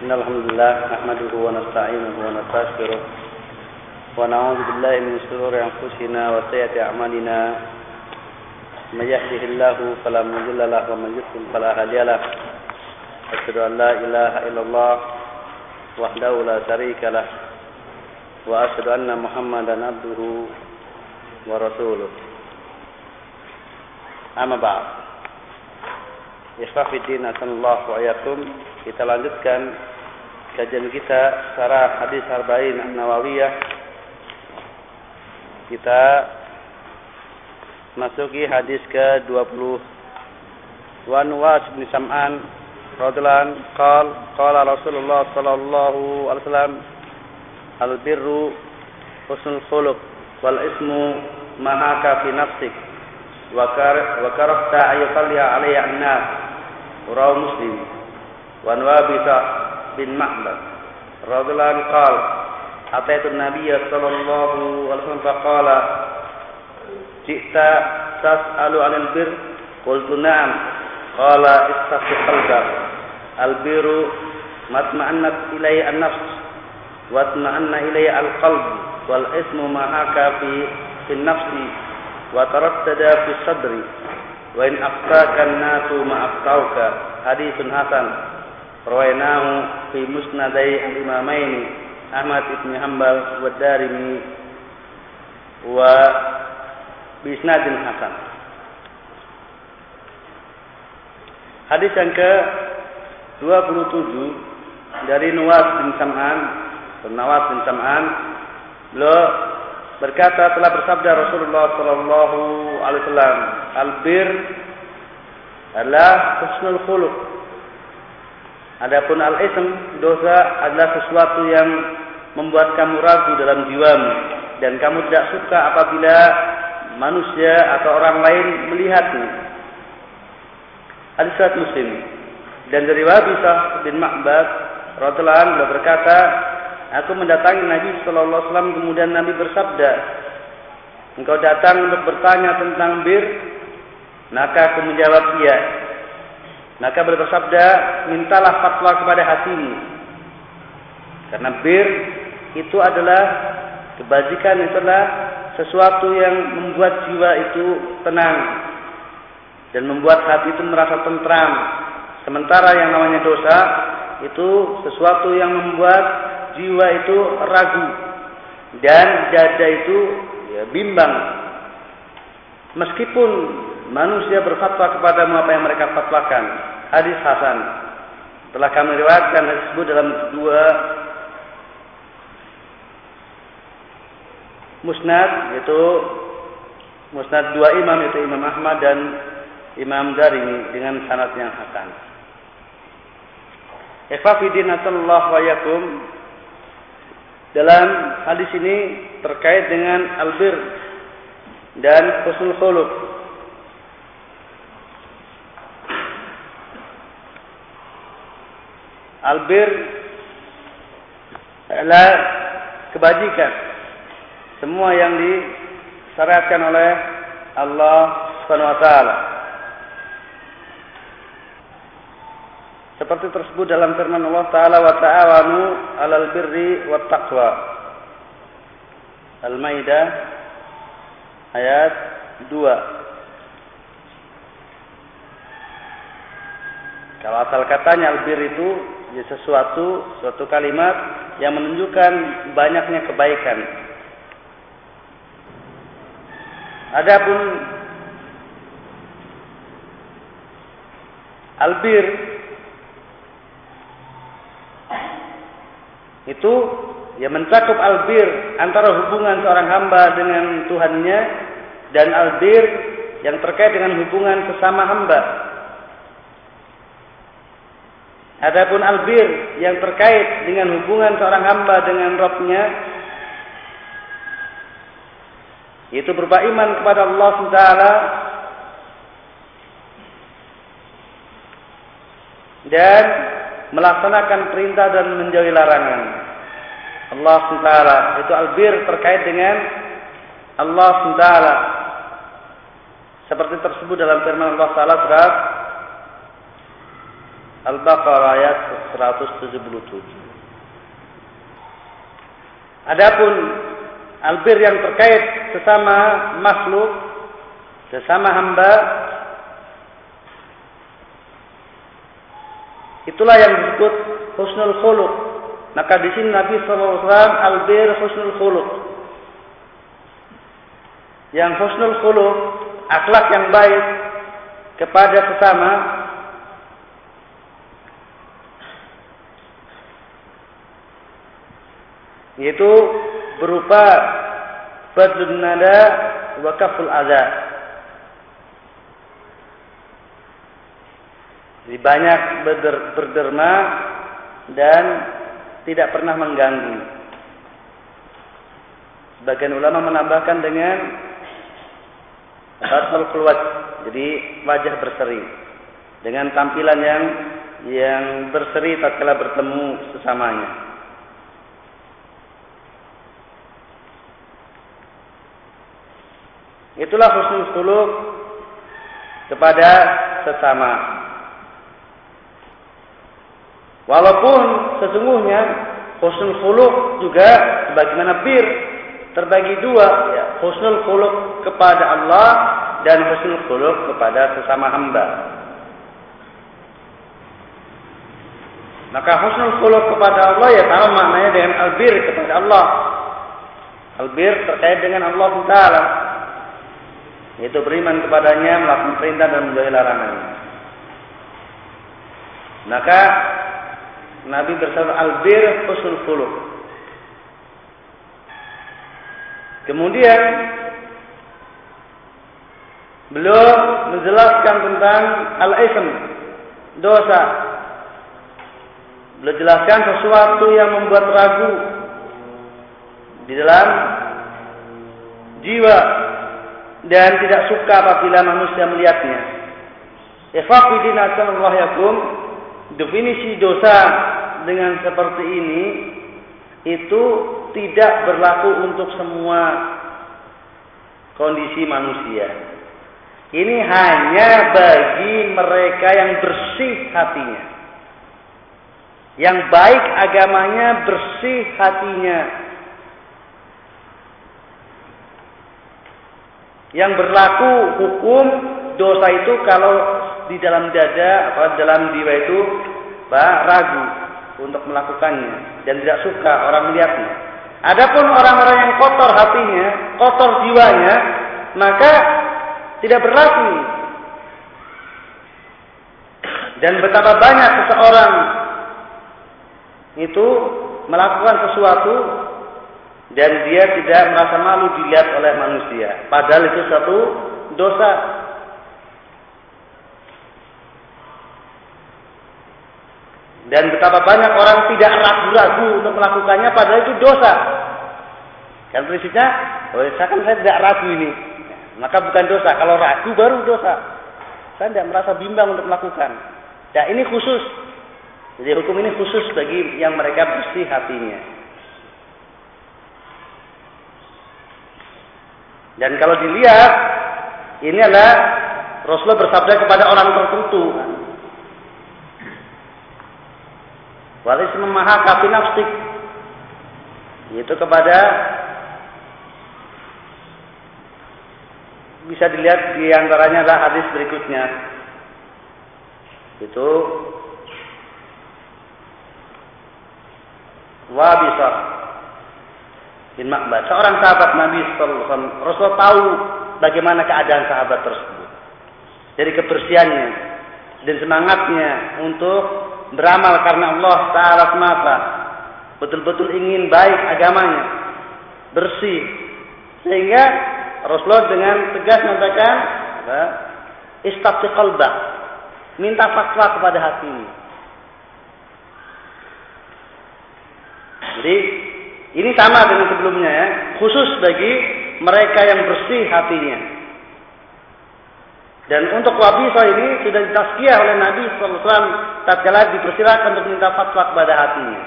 إن الحمد لله نحمده ونستعينه ونستغفره ونعوذ بالله من شرور أنفسنا وسيئات أعمالنا. من يهده الله فلا مضل له ومن يضلل فلا هادي له. أشهد أن لا إله إلا الله وحده لا شريك له. وأشهد أن محمدا عبده ورسوله. أما بعد. Ikhwafiddin asallallahu ayakum Kita lanjutkan kajian kita secara Hadis Arba'in An-Nawawiyah. Kita masuki hadis ke-20 Wan Was bin Sam'an radhlan qal qala Rasulullah sallallahu alaihi wasallam al birru husnul khuluq wal ismu mahaka fi nafsik wa kar wa karafta ayyusalli alayya an-nas. Muslim. Wan nawabi بن معبد رضي الله عنه قال أتيت النبي صلى الله عليه وسلم فقال جئت تسأل عن البر قلت نعم قال استفتح قلبك البر ما اطمأنت إليه النفس واطمأن إليه القلب والاسم ما هاك في في النفس وتردد في الصدر wa in aftakan nasu ma aftauka. Haditsun al-imamain Ahmad ibn Hanbal wa Darimi wa bi isnadin hasan. Hadis yang ke 27 dari Nuwas bin Sam'an Nawas bin Sam'an beliau berkata telah bersabda Rasulullah sallallahu alaihi wasallam albir adalah husnul khuluq adapun al-ism dosa adalah sesuatu yang membuat kamu ragu dalam jiwamu. Dan kamu tidak suka apabila manusia atau orang lain melihatmu. Hadis muslim. Dan dari Wabisah bin Ma'bad radhiyallahu anhu berkata Aku mendatangi Nabi Shallallahu Alaihi Wasallam kemudian Nabi bersabda, Engkau datang untuk bertanya tentang bir, maka aku menjawab iya. Maka beliau bersabda, mintalah fatwa kepada hatimu. Karena bir itu adalah kebajikan itu adalah sesuatu yang membuat jiwa itu tenang dan membuat hati itu merasa tentram. Sementara yang namanya dosa itu sesuatu yang membuat jiwa itu ragu dan dada itu ya, bimbang. Meskipun manusia berfatwa kepada apa yang mereka fatwakan. Hadis Hasan. Telah kami riwayatkan hadis tersebut dalam dua musnad yaitu musnad dua imam yaitu Imam Ahmad dan Imam Darimi dengan sanad yang hasan. Ikhwafidin wa yakum dalam hadis ini terkait dengan albir dan husnul khuluq. Albir adalah kebajikan. Semua yang disyariatkan oleh Allah Subhanahu wa taala. seperti tersebut dalam firman Allah taala wa ta'awanu 'alal birri wat taqwa. Al-Maidah ayat 2. Kalau asal katanya albir itu ya sesuatu suatu kalimat yang menunjukkan banyaknya kebaikan. Adapun albir itu ya mencakup albir antara hubungan seorang hamba dengan Tuhannya dan albir yang terkait dengan hubungan sesama hamba. Adapun albir yang terkait dengan hubungan seorang hamba dengan Rabbnya itu berupa iman kepada Allah SWT dan melaksanakan perintah dan menjauhi larangan. Allah SWT itu albir terkait dengan Allah SWT seperti tersebut dalam firman Allah Taala Al-Baqarah ayat 177. Adapun albir yang terkait sesama makhluk, sesama hamba, itulah yang disebut husnul khuluq. Maka di sini Nabi SAW albir husnul khuluq. Yang husnul khuluq, akhlak yang baik kepada sesama yaitu berupa badlun nada wa kaful adza. Jadi banyak berder, berderma dan tidak pernah mengganggu. Sebagian ulama menambahkan dengan Fathul keluar, jadi wajah berseri dengan tampilan yang yang berseri tatkala bertemu sesamanya. Itulah husnul khuluq kepada sesama. Walaupun sesungguhnya husnul khuluq juga sebagaimana bir terbagi dua, ya, husnul khuluq kepada Allah dan husnul khuluq kepada sesama hamba. Maka husnul khuluq kepada Allah ya sama maknanya dengan albir kepada Allah. Albir terkait dengan Allah Taala. Yaitu beriman kepadanya, melakukan perintah dan menjauhi larangan. Maka Nabi bersabda albir husnul khuluq. Kemudian beliau menjelaskan tentang al-ism, dosa. Beliau jelaskan sesuatu yang membuat ragu di dalam jiwa dan tidak suka apabila manusia melihatnya. Ikhwafidin Allah yakum, definisi dosa dengan seperti ini itu tidak berlaku untuk semua kondisi manusia. Ini hanya bagi mereka yang bersih hatinya. Yang baik agamanya, bersih hatinya. Yang berlaku hukum dosa itu kalau di dalam dada atau dalam jiwa itu bah, ragu untuk melakukannya dan tidak suka orang melihatnya. Adapun orang-orang yang kotor hatinya, kotor jiwanya, maka tidak berlaku. Dan betapa banyak seseorang itu melakukan sesuatu dan dia tidak merasa malu dilihat oleh manusia. Padahal itu satu dosa. Dan betapa banyak orang tidak ragu-ragu untuk melakukannya padahal itu dosa. Kan prinsipnya, oh, saya kan saya tidak ragu ini. Maka bukan dosa. Kalau ragu baru dosa. Saya tidak merasa bimbang untuk melakukan. Ya ini khusus. Jadi hukum ini khusus bagi yang mereka bersih hatinya. Dan kalau dilihat, ini adalah Rasulullah bersabda kepada orang tertentu. Walis memaha kafi nafsik. Yaitu kepada bisa dilihat di antaranya adalah hadis berikutnya. Itu wabisah bin Ma'bad, seorang sahabat Nabi sallallahu. Rasul tahu bagaimana keadaan sahabat tersebut. Dari kebersihannya dan semangatnya untuk beramal karena Allah taala semata. Betul-betul ingin baik agamanya, bersih. Sehingga Rasulullah dengan tegas mengatakan, "Istafti qalbah." Minta fatwa kepada hati ini. Jadi ini sama dengan sebelumnya ya, khusus bagi mereka yang bersih hatinya. Dan untuk wabisa ini sudah ditazkiyah oleh Nabi SAW tatkala dipersilakan untuk minta fatwa kepada hatinya.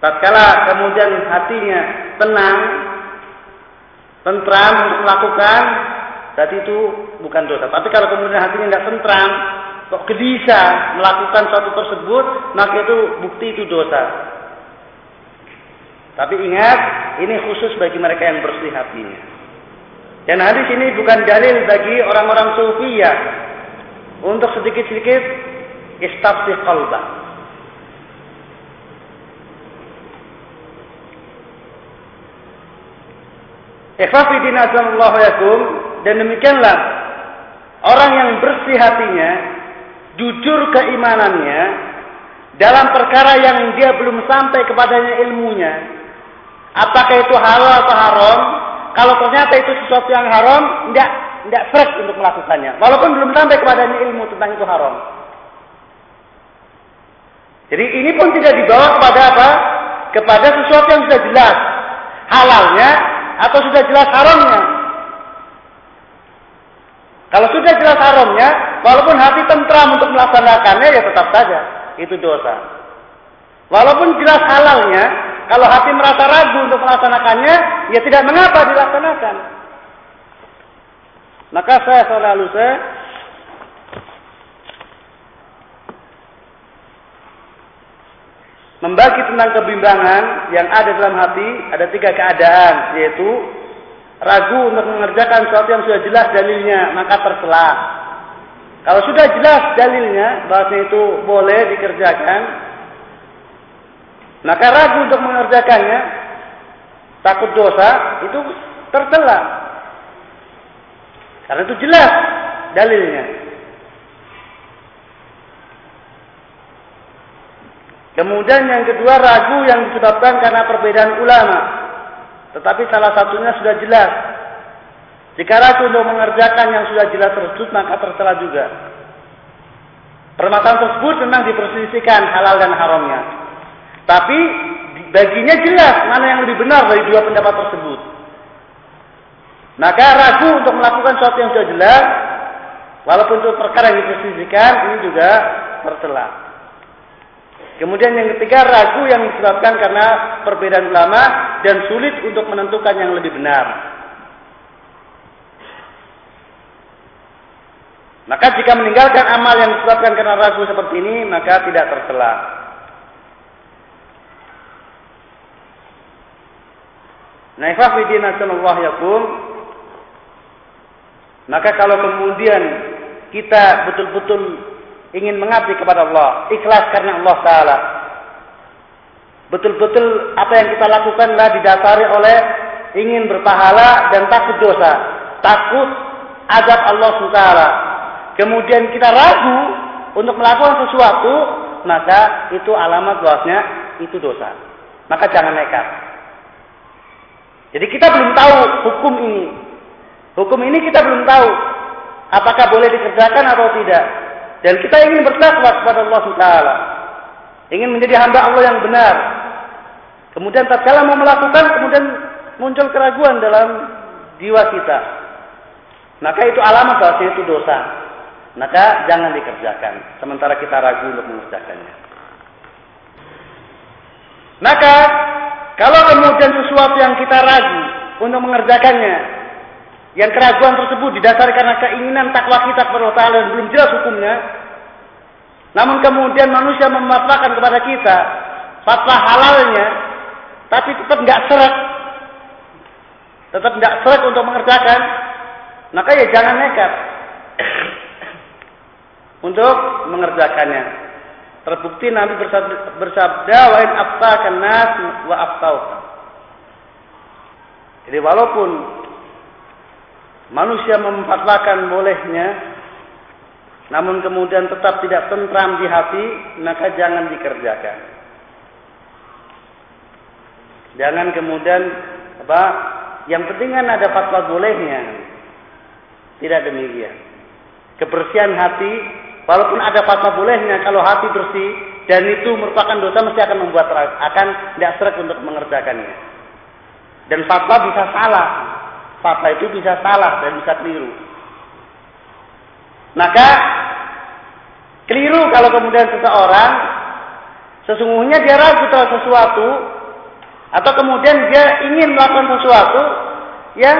Tatkala kemudian hatinya tenang, tentram untuk melakukan, berarti itu bukan dosa. Tapi kalau kemudian hatinya tidak tentram, kok gelisah melakukan sesuatu tersebut, maka itu bukti itu dosa. Tapi ingat, ini khusus bagi mereka yang bersih hatinya. Dan hadis ini bukan dalil bagi orang-orang sufiyah untuk sedikit-sedikit istafsih qalbah. Ikhwafidin azamullahu yakum dan demikianlah orang yang bersih hatinya, jujur keimanannya dalam perkara yang dia belum sampai kepadanya ilmunya. Apakah itu halal atau haram? Kalau ternyata itu sesuatu yang haram, tidak tidak fresh untuk melakukannya. Walaupun belum sampai kepadanya ilmu tentang itu haram. Jadi ini pun tidak dibawa kepada apa? Kepada sesuatu yang sudah jelas halalnya atau sudah jelas haramnya. Kalau sudah jelas haramnya, walaupun hati tentram untuk melaksanakannya, ya tetap saja itu dosa. Walaupun jelas halalnya, kalau hati merasa ragu untuk melaksanakannya, ya tidak mengapa dilaksanakan. Maka saya selalu saya membagi tentang kebimbangan yang ada dalam hati ada tiga keadaan yaitu ragu untuk mengerjakan sesuatu yang sudah jelas dalilnya maka tercela kalau sudah jelas dalilnya bahwa itu boleh dikerjakan maka ragu untuk mengerjakannya takut dosa itu tercela karena itu jelas dalilnya. Kemudian yang kedua ragu yang disebabkan karena perbedaan ulama. Tetapi salah satunya sudah jelas. Jika ragu untuk mengerjakan yang sudah jelas tersebut maka tercela juga. Permasalahan tersebut memang diperselisihkan halal dan haramnya. Tapi baginya jelas mana yang lebih benar dari dua pendapat tersebut. Maka ragu untuk melakukan sesuatu yang sudah jelas, walaupun itu perkara yang diperselisihkan, ini juga tercela. Kemudian yang ketiga ragu yang disebabkan karena perbedaan ulama dan sulit untuk menentukan yang lebih benar. Maka jika meninggalkan amal yang disebabkan karena ragu seperti ini, maka tidak tercela. Naifafidin yakum. Maka kalau kemudian kita betul-betul ingin mengabdi kepada Allah, ikhlas karena Allah Taala. Betul-betul apa yang kita lakukanlah didasari oleh ingin berpahala dan takut dosa, takut azab Allah Taala. Kemudian kita ragu untuk melakukan sesuatu, maka itu alamat luasnya itu dosa. Maka jangan nekat. Jadi kita belum tahu hukum ini. Hukum ini kita belum tahu apakah boleh dikerjakan atau tidak. Dan kita ingin bertakwa kepada Allah Taala. Ingin menjadi hamba Allah yang benar. Kemudian tatkala mau melakukan, kemudian muncul keraguan dalam jiwa kita. Maka itu alamat bahwa itu dosa. Maka jangan dikerjakan. Sementara kita ragu untuk mengerjakannya. Maka kalau kemudian sesuatu yang kita ragu untuk mengerjakannya, yang keraguan tersebut didasari karena keinginan takwa kita kepada Allah Ta'ala dan belum jelas hukumnya. Namun kemudian manusia mematwakan kepada kita fatwa halalnya, tapi tetap nggak seret, tetap nggak seret untuk mengerjakan, maka ya jangan nekat untuk mengerjakannya. Terbukti Nabi bersabda, wa in aftakan nas wa aftauka. Jadi walaupun manusia memfatwakan bolehnya namun kemudian tetap tidak tentram di hati maka jangan dikerjakan. Jangan kemudian apa yang penting kan ada fatwa bolehnya. Tidak demikian. Kebersihan hati walaupun ada fatwa bolehnya kalau hati bersih dan itu merupakan dosa mesti akan membuat akan tidak seret untuk mengerjakannya. Dan fatwa bisa salah fatwa itu bisa salah dan bisa keliru. Maka keliru kalau kemudian seseorang sesungguhnya dia ragu terhadap sesuatu atau kemudian dia ingin melakukan sesuatu yang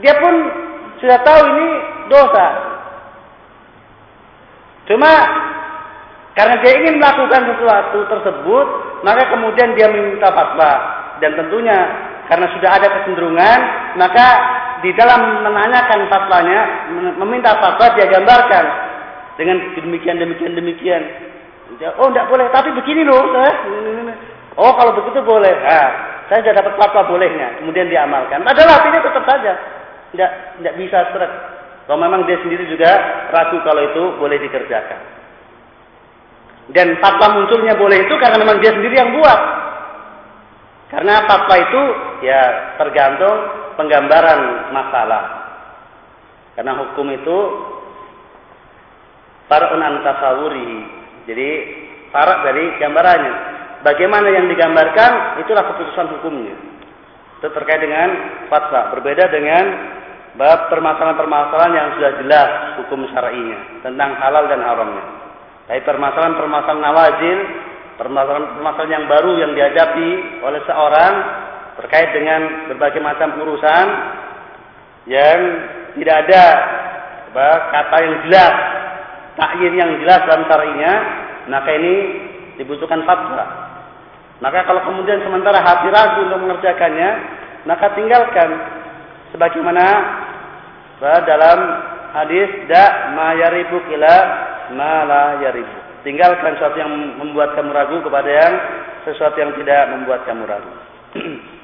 dia pun sudah tahu ini dosa. Cuma karena dia ingin melakukan sesuatu tersebut, maka kemudian dia meminta fatwa. Dan tentunya karena sudah ada kecenderungan, maka di dalam menanyakan fatwanya, meminta fatwa dia gambarkan dengan demikian demikian demikian. Oh, tidak boleh, tapi begini loh. Oh, kalau begitu boleh. Nah, saya sudah dapat fatwa bolehnya. Kemudian diamalkan. Padahal artinya tetap saja tidak tidak bisa serak. Kalau memang dia sendiri juga ragu kalau itu boleh dikerjakan. Dan fatwa munculnya boleh itu karena memang dia sendiri yang buat. Karena fatwa itu ya tergantung penggambaran masalah. Karena hukum itu far'un an Jadi farak dari gambarannya. Bagaimana yang digambarkan itulah keputusan hukumnya. Itu terkait dengan fatwa. Berbeda dengan bab permasalahan-permasalahan yang sudah jelas hukum syar'inya tentang halal dan haramnya. Tapi permasalahan-permasalahan nawazil, permasalahan-permasalahan yang baru yang dihadapi oleh seorang terkait dengan berbagai macam urusan yang tidak ada kata yang jelas, takyin yang jelas dalam syar'inya, maka ini dibutuhkan fatwa. Maka kalau kemudian sementara hati ragu untuk mengerjakannya, maka tinggalkan sebagaimana dalam hadis da ma yaribu ila ma la. Tinggalkan sesuatu yang membuat kamu ragu kepada yang sesuatu yang tidak membuat kamu ragu.